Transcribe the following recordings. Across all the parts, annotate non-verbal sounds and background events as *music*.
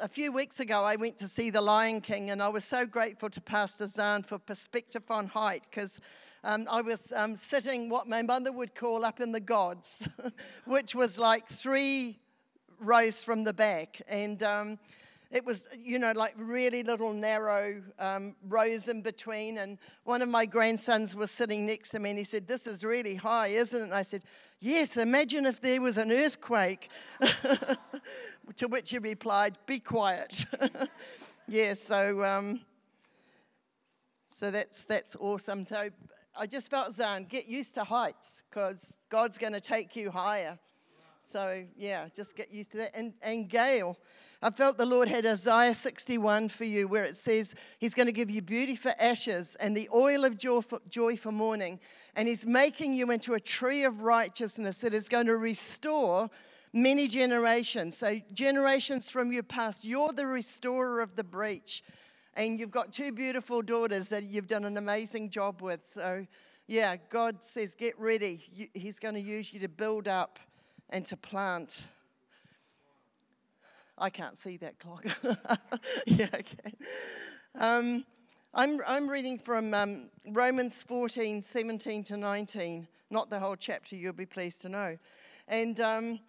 a few weeks ago, I went to see The Lion King, and I was so grateful to Pastor Zahn for perspective on height because um, I was um, sitting what my mother would call up in the gods, *laughs* which was like three rows from the back. And um, it was, you know, like really little narrow um, rows in between. And one of my grandsons was sitting next to me and he said, This is really high, isn't it? And I said, Yes, imagine if there was an earthquake. *laughs* to which he replied, Be quiet. *laughs* yeah, so, um, so that's, that's awesome. So I just felt, Zan, get used to heights because God's going to take you higher. So, yeah, just get used to that. And, and Gail, I felt the Lord had Isaiah 61 for you, where it says He's going to give you beauty for ashes and the oil of joy for, mourning. And He's making you into a tree of righteousness that is going to restore many generations. So, generations from your past, you're the restorer of the breach and you've got two beautiful daughters that you've done an amazing job with. So, yeah, God says, get ready. He's going to use you to build up and to plant. I can't see that clock. *laughs* yeah, okay. Um, I'm, I'm reading from um, Romans 14, 17 to 19, not the whole chapter, you'll be pleased to know. And um,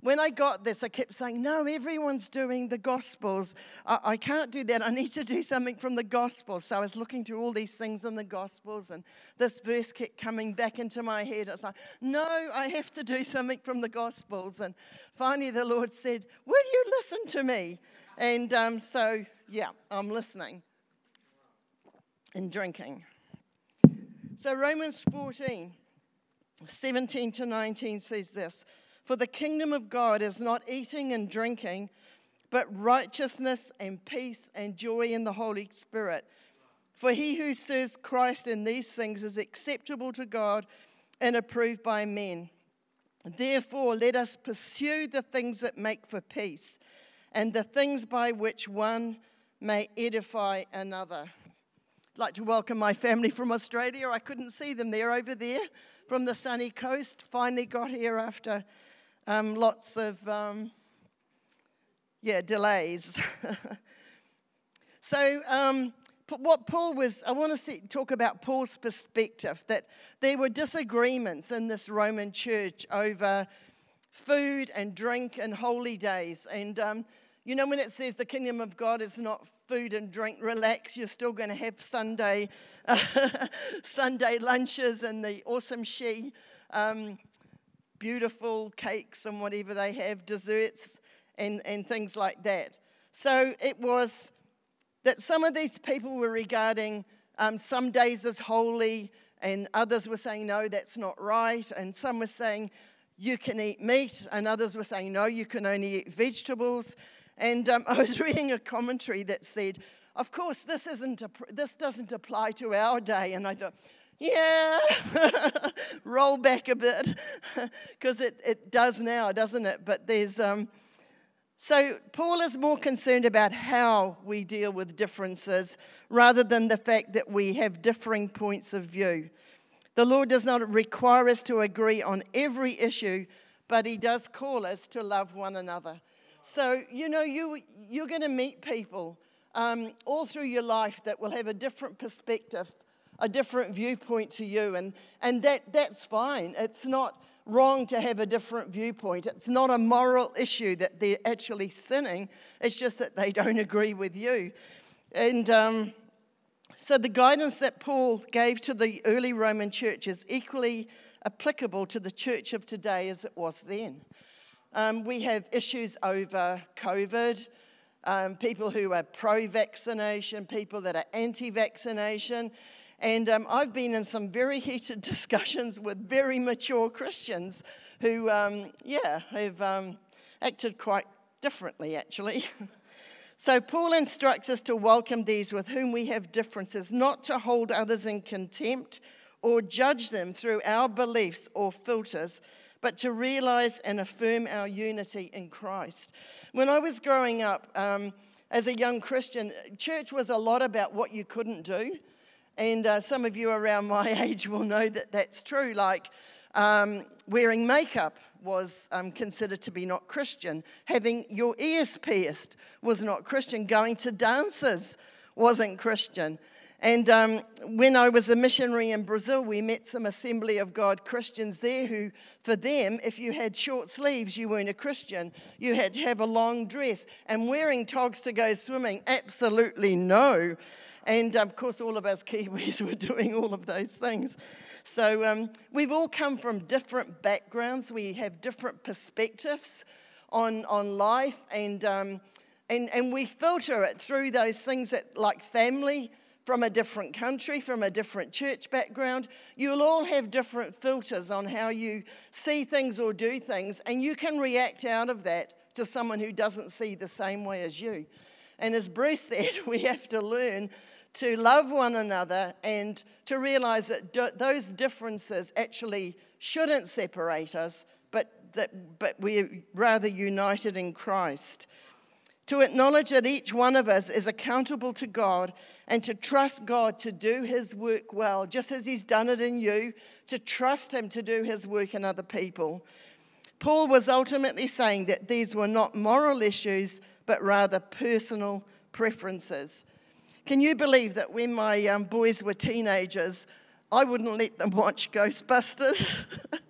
when I got this, I kept saying, No, everyone's doing the Gospels. I, I, can't do that. I need to do something from the Gospels. So I was looking through all these things in the Gospels, and this verse kept coming back into my head. I was like, No, I have to do something from the Gospels. And finally, the Lord said, Will you listen to me? And um, so, yeah, I'm listening and drinking. So, Romans 14, 17 to 19 says this. For the kingdom of God is not eating and drinking, but righteousness and peace and joy in the Holy Spirit. For he who serves Christ in these things is acceptable to God and approved by men. Therefore, let us pursue the things that make for peace and the things by which one may edify another. I'd like to welcome my family from Australia. I couldn't see them. They're over there from the sunny coast. Finally got here after um, lots of, um, yeah, delays. *laughs* so, um, what Paul was, I want to see, talk about Paul's perspective that there were disagreements in this Roman church over food and drink and holy days. And, um, you know, when it says the kingdom of God is not food and drink, relax, you're still going to have Sunday, *laughs* Sunday lunches and the awesome she. Um, beautiful cakes and whatever they have, desserts and, and things like that. So it was that some of these people were regarding um, some days as holy, and others were saying, no, that's not right. And some were saying, you can eat meat, and others were saying, no, you can only eat vegetables. And um, *laughs* I was reading a commentary that said, of course, this, isn't a, this doesn't apply to our day. And I thought, yeah, *laughs* roll back a bit *laughs* because it, it does now, doesn't it? But there's, um, so Paul is more concerned about how we deal with differences rather than the fact that we have differing points of view. The Lord does not require us to agree on every issue, but He does call us to love one another. So, you know, you, you're going to meet people um, all through your life that will have a different perspective a different viewpoint to you, and, and that, that's fine. It's not wrong to have a different viewpoint. It's not a moral issue that they're actually sinning, it's just that they don't *laughs* agree with you. And um, so the guidance that Paul gave to the early Roman church is equally applicable to the church of today as it was then. Um, we have issues over COVID. Um, people who are pro vaccination, people that are anti vaccination. And um, I've been in some very heated *laughs* discussions with very mature Christians who, um, yeah, have um, acted quite differently, actually. *laughs* so, Paul instructs us to welcome these with whom we have differences, not to hold others in contempt or judge them through our beliefs or filters, but to realize and affirm our unity in Christ. When I was growing up, um, as a young Christian, church was a lot about what you couldn't do. And uh, some of you around my *laughs* age will know that that's true. Like, Um, wearing makeup was um, considered to be not Christian. Having your ears pierced was not Christian. Going to dances wasn't Christian. And um, when I was a missionary in Brazil, we met some Assembly of God Christians there who, for them, if you had short sleeves, you weren't a Christian. You had to have a long dress. And wearing togs to go swimming, absolutely no. And of course, all of us Kiwis *laughs* were doing all of those things. So um, we've all come from different backgrounds, we have different perspectives on, on life, and, um, and, and we filter it through those things that, like family from a different country, from a different church background. You'll all have different filters on how you see things or do things, and you can react out of that to someone who doesn't see the same way as you. And as Bruce *laughs* said, we have to learn to love one another and to realize that those differences actually shouldn't separate us, but that but we're rather united in Christ to acknowledge that each one of us is accountable to God and to trust God to do his work well, just as he's done it in you, to trust him to do his work in other people. Paul was ultimately saying that these were not moral issues, but rather personal preferences. Can you believe that when my um, boys were teenagers, I wouldn't let them watch Ghostbusters? *laughs*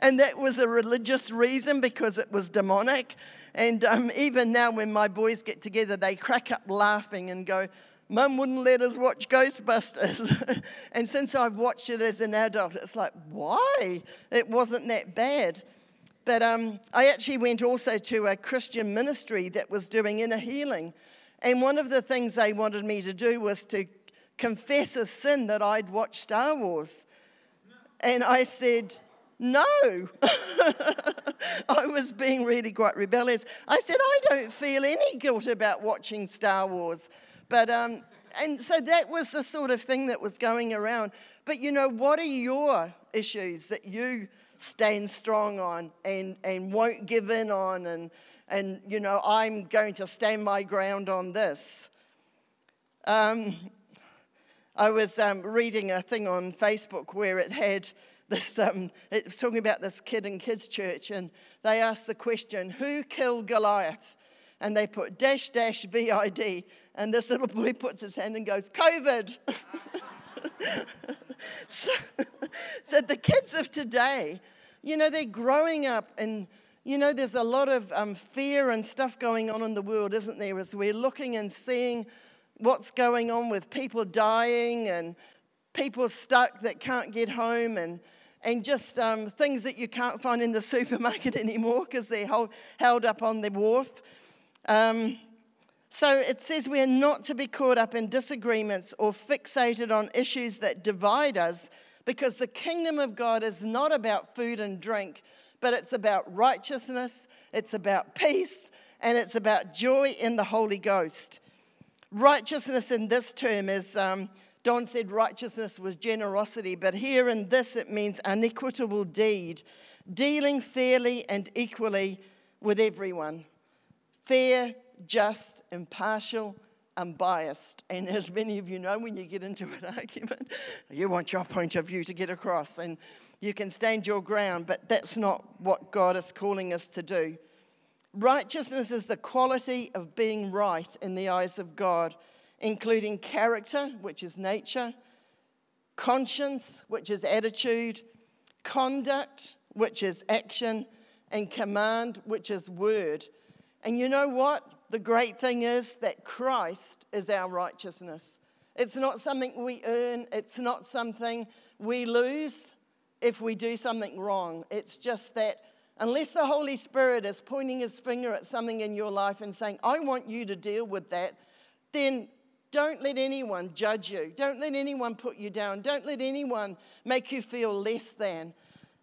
and that was a religious reason because it was demonic. And um, even now, when my boys get together, they crack up laughing and go, Mum wouldn't let us watch Ghostbusters. *laughs* and since I've watched it as an adult, it's like, why? It wasn't that bad. But um, I actually went also to a Christian ministry that was doing inner healing. And one of the things they wanted me to do was to confess a sin that I'd watched Star Wars. And I said, no. *laughs* I was being really quite rebellious. I said, I don't feel any guilt about watching Star Wars. But, um, and so that was the sort of thing that was going around. But you know, what are your issues that you stand strong on and, and won't give in on? And, and, you know, I'm going to stand my ground on this. Um, I was um, reading a thing on Facebook where it had this, um, it was talking about this kid in kids' church, and they asked the question, Who killed Goliath? And they put dash dash VID, and this little boy *laughs* puts his hand and goes, COVID. *laughs* so, so the kids of today, you know, they're growing up and you know, there's a lot of um, fear and stuff going on in the world, isn't there? As we're looking and seeing what's going on with people dying and people stuck that can't get home and and just um, things that you can't find in the *laughs* supermarket anymore because they're hold, held up on the wharf. Um, so it says we are not to be caught up in disagreements or fixated on issues that divide us because the kingdom of God is not about food and drink, but it's about righteousness, it's about peace, and it's about joy in the Holy Ghost. Righteousness in this term is um, Don said righteousness was generosity, but here in this it means an equitable deed, dealing fairly and equally with everyone. Fair, just, impartial, unbiased. And as many of you know, when you get into an *laughs* argument, you want your point of view to get across, and you can stand your ground, but that's not what God is calling us to do. Righteousness is the quality of being right in the eyes of God including character, which is nature, conscience, which is attitude, conduct, which is action, and command, which is word. And you know what? The great thing is that Christ is our righteousness. It's not something we earn, it's not something we lose if we do something wrong. It's just that unless the Holy Spirit is pointing his finger at something in your life and saying, I want you to deal with that, then don't let anyone judge you. Don't let anyone put you down. Don't let anyone make you feel less than.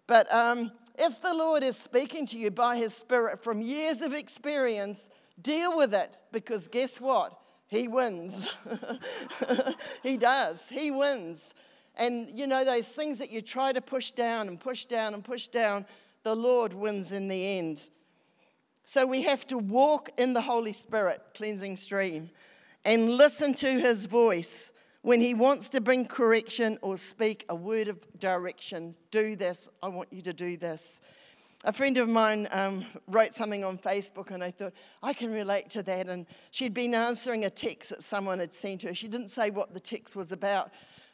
But um, if the Lord is speaking to you by His Spirit from years of experience, deal with it because guess what? He wins. *laughs* he does. He wins. And you know, those things that you try to push down and push down and push down, the Lord wins in the end. So we have to walk in the Holy Spirit, cleansing stream and listen to his voice When He wants to bring correction or speak a word of direction, do this. I want you to do this. A friend of mine um, wrote something on Facebook, and I thought, I can relate to that. And she'd been answering a text that someone had sent her. She didn't say what the text was about,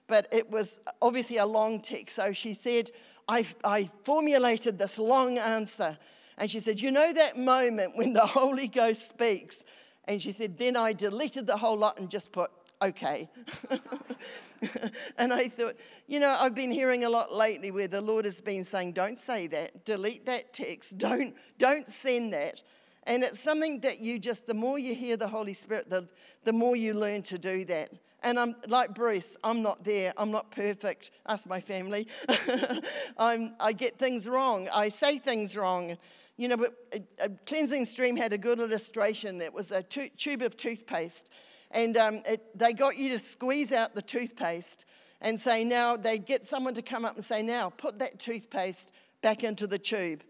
but it was obviously a long text. So she said, I, I formulated this long answer. And she said, You know that moment when the *laughs* Holy Ghost speaks? And she said, Then I deleted the whole lot and just put, okay. *laughs* and I thought, you know, I've been hearing a lot lately where the Lord has been saying, don't say that, delete that text, *laughs* don't, don't send that. And it's something that you just, the more you hear the Holy Spirit, the, the more you learn to do that. And I'm like Bruce, I'm not there. I'm not perfect. Ask my family. *laughs* I'm, I get things wrong. I say things wrong. You know, a, cleansing stream had a good illustration. It was a tu- tube of toothpaste. And um, it, they got you to squeeze out the toothpaste and say, now, they'd get someone to come up and say, now, put that toothpaste back into the tube.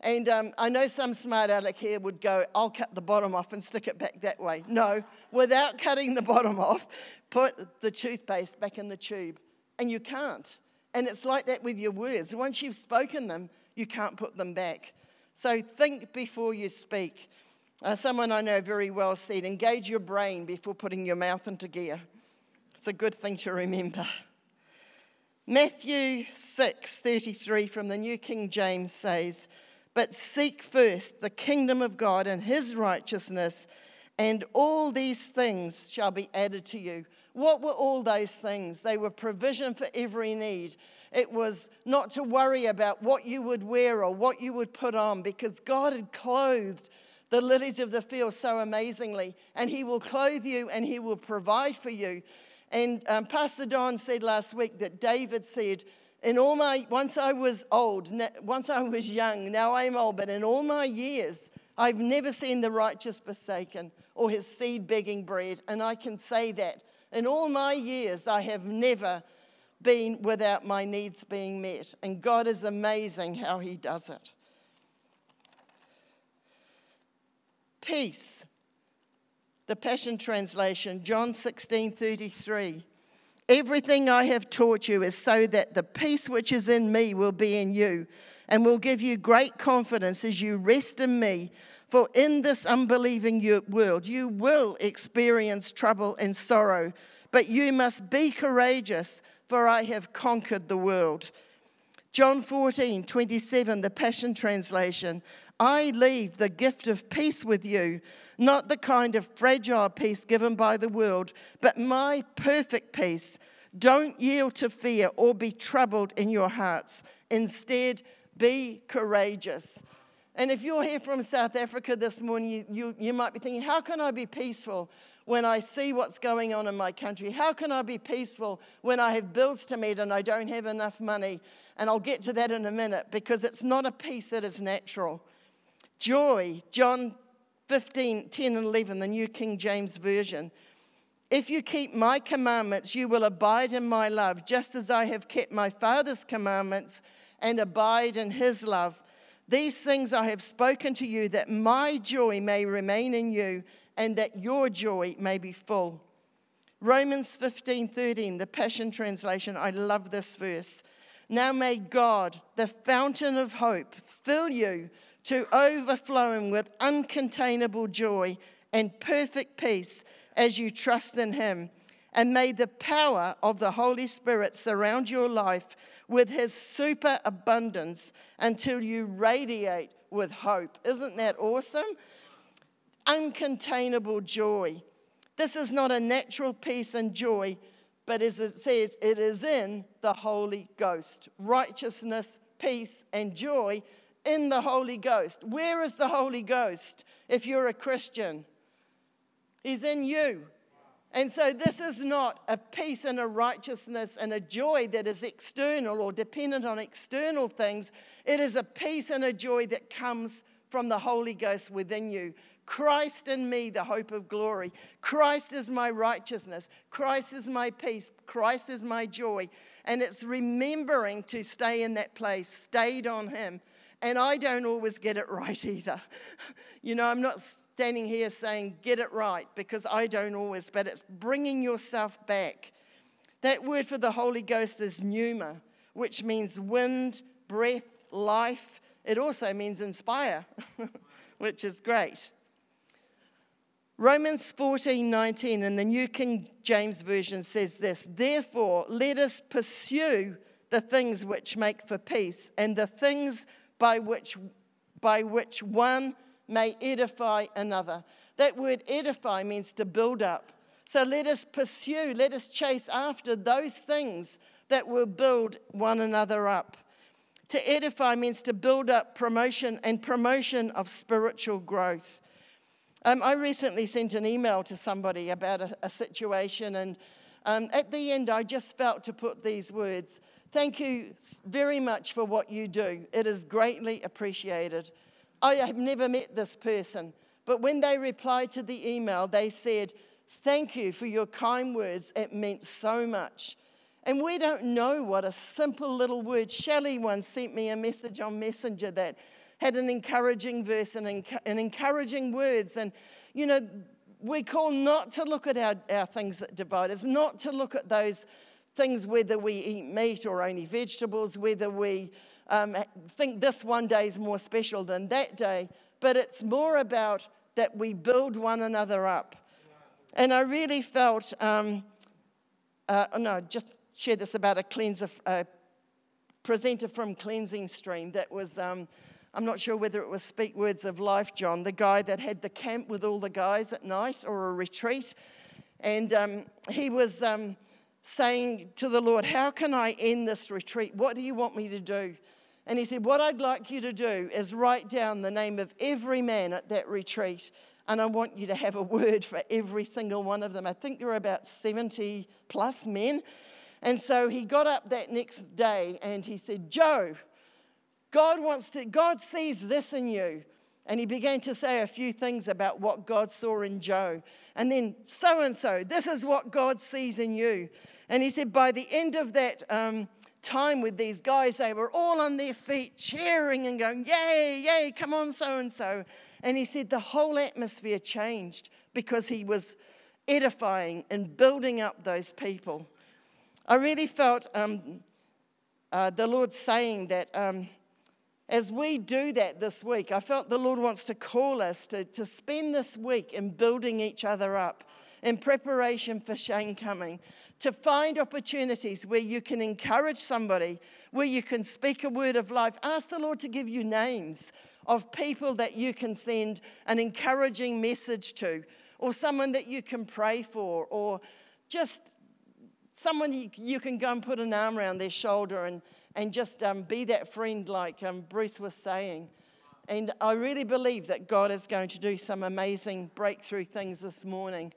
And um, I know some smart aleck here would go, I'll cut the bottom off and stick it back that way. No, without cutting the bottom off, put the toothpaste back in the tube. And you can't. And it's like that with your words. Once you've spoken them, you can't put them back. So think before you speak. Uh, someone I know very well said, engage your brain before putting your mouth into gear. It's a good thing to remember. Matthew 6:33 from the New King James says, "But seek first the kingdom of God and his righteousness, and all these things shall be added to you." What were all those things? They were provision for every need. It was not to worry about what you would wear or what you would put on because God had clothed the lilies of the field so amazingly, and He will clothe you and He will provide for you. And um, Pastor Don said last week that David said, in all my, once I was old, once I was young, now I'm old, but in all my years, I've never seen the righteous forsaken or his seed begging bread. And I can say that. In all my years, I have never been without my needs being met. And God is amazing how he does it. Peace. The Passion Translation, John 16 33. Everything I have taught you is so that the peace which is in me will be in you and will give you great confidence as you rest in me. For in this unbelieving world, you will experience trouble and sorrow, but you must be courageous, for I have conquered the world. John 14, 27, the Passion Translation. I leave the gift of peace with you, not the kind of fragile peace given by the world, but my perfect peace. Don't yield to fear or be troubled in your hearts. Instead, be courageous. And if you're here from South Africa this morning, you, you, you might be thinking, how can I be peaceful when I see what's going on in my country? How can I be peaceful when I have bills to meet and I don't have enough money? And I'll get to that in a minute because it's not a peace that is natural. Joy, John 15, 10 and 11, the New King James Version. If you keep my commandments, you will abide in my love, just as I have kept my Father's commandments and abide in his love. These things I have spoken to you, that my joy may remain in you and that your joy may be full. Romans 15, 13, the Passion Translation. I love this verse. Now may God, the fountain of hope, fill you to overflowing with uncontainable joy and perfect peace as you trust in Him. And may the power of the Holy Spirit surround your life with His super abundance until you radiate with hope. Isn't that awesome? Uncontainable joy. This is not a natural peace and joy, but as it says, it is in the Holy Ghost. Righteousness, peace, and joy in the Holy Ghost. Where is the Holy Ghost if you're a Christian? He's in you. And so, this is not a peace and a righteousness and a joy that is external or dependent on external things. It is a peace and a joy that comes from the Holy Ghost within you. Christ in me, the hope of glory. Christ is my righteousness. Christ is my peace. Christ is my joy. And it's remembering to stay in that place, stayed on Him, and I don't always get it right either. *laughs* You know, I'm not standing here saying get it right because I don't always, but it's bringing yourself back. That word for the Holy Ghost is pneuma, which means wind, breath, life. It also means inspire, *laughs* which is great. Romans 14 19 in the New King James Version says this Therefore, let us pursue the things which make for peace and the things by which, by which one may edify another. That word edify means to build up. So let us pursue, let us chase after those things that will build one another up. To edify means to build up promotion and promotion of spiritual growth. Um, I recently sent an email to somebody about a, a situation, and um, at the end, I just felt to put these words Thank you very much for what you do. It is greatly appreciated. I have never met this person, but when they replied to the email, they said, Thank you for your kind words. It meant so much. And we don't know what a simple little word. Shelley once sent me a message on Messenger that had an encouraging verse and, and encouraging words. And, you know, we call not to look at our, our things that divide us, not to look at those things, whether we eat meat or only vegetables, whether we um, think this one day is more special than that day, but it's more about that we build one another up. And I really felt, um, uh, no, just share this about a cleanser, a presenter from Cleansing Stream that was. Um, I'm not sure whether it was Speak Words of Life, John, the guy that had the camp with all the guys at night or a retreat. And um, he was um, saying to the Lord, How can I end this retreat? What do you want me to do? And he said, What I'd like you to do is write down the name of every man at that retreat. And I want you to have a word for every single one of them. I think there were about 70 plus men. And so he got up that next day and he said, Joe, God wants to, God sees this in you. And he began to say a few things about what God saw in Joe. And then, so and so, this is what God sees in you. And he said, by the end of that um, time with these guys, they were all on their feet, cheering and going, Yay, yay, come on, so and so. And he said, the whole atmosphere changed because he was edifying and building up those people. I really felt um, uh, the Lord saying that. Um, as we do that this week, I felt the Lord wants to call us to, to spend this week in building each other up in preparation for Shane coming, to find opportunities where you can encourage somebody, where you can speak a word of life. Ask the Lord to give you names of people that you can send an encouraging message to, or someone that you can pray for, or just someone you, can go and put an arm around their shoulder and and just um, be that friend, like um, Bruce was saying. And I really believe that God is going to do some amazing breakthrough things this morning.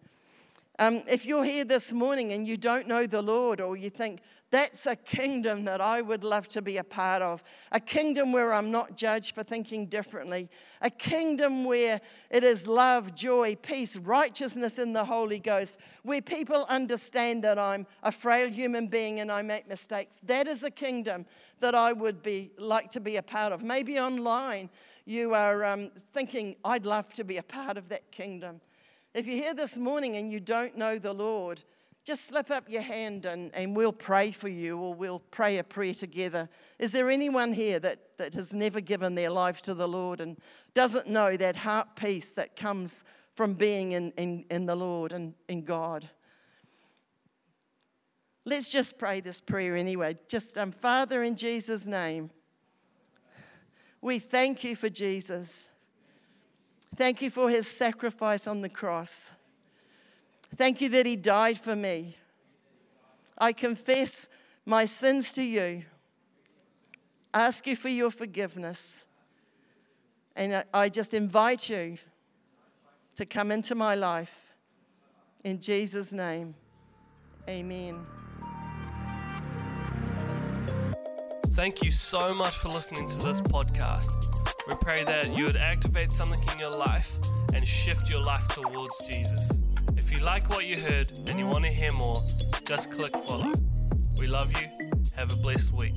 Um, if you're here this morning and you don't know the Lord, or you think, that's a kingdom that I would love to be a part of. A kingdom where I'm not judged for thinking differently. A kingdom where it is love, joy, peace, righteousness in the Holy Ghost. Where people understand that I'm a frail human being and I make mistakes. That is a kingdom that I would be like to be a part of. Maybe online you are um, thinking, I'd love to be a part of that kingdom. If you're here this morning and you don't know the Lord, just slip up your hand and, and we'll pray for you or we'll pray a prayer together. Is there anyone here that, that has never given their life to the Lord and doesn't know that heart peace that comes from being in, in, in the Lord and in God? Let's just pray this prayer anyway. Just, um, Father, in Jesus' name, we thank you for Jesus. Thank you for his sacrifice on the cross. Thank you that He died for me. I confess my sins to you, ask you for your forgiveness, and I just invite you to come into my life. In Jesus' name, amen. Thank you so much for listening to this podcast. We pray that you would activate something in your life and shift your life towards Jesus. If you like what you heard and you want to hear more, just click follow. We love you. Have a blessed week.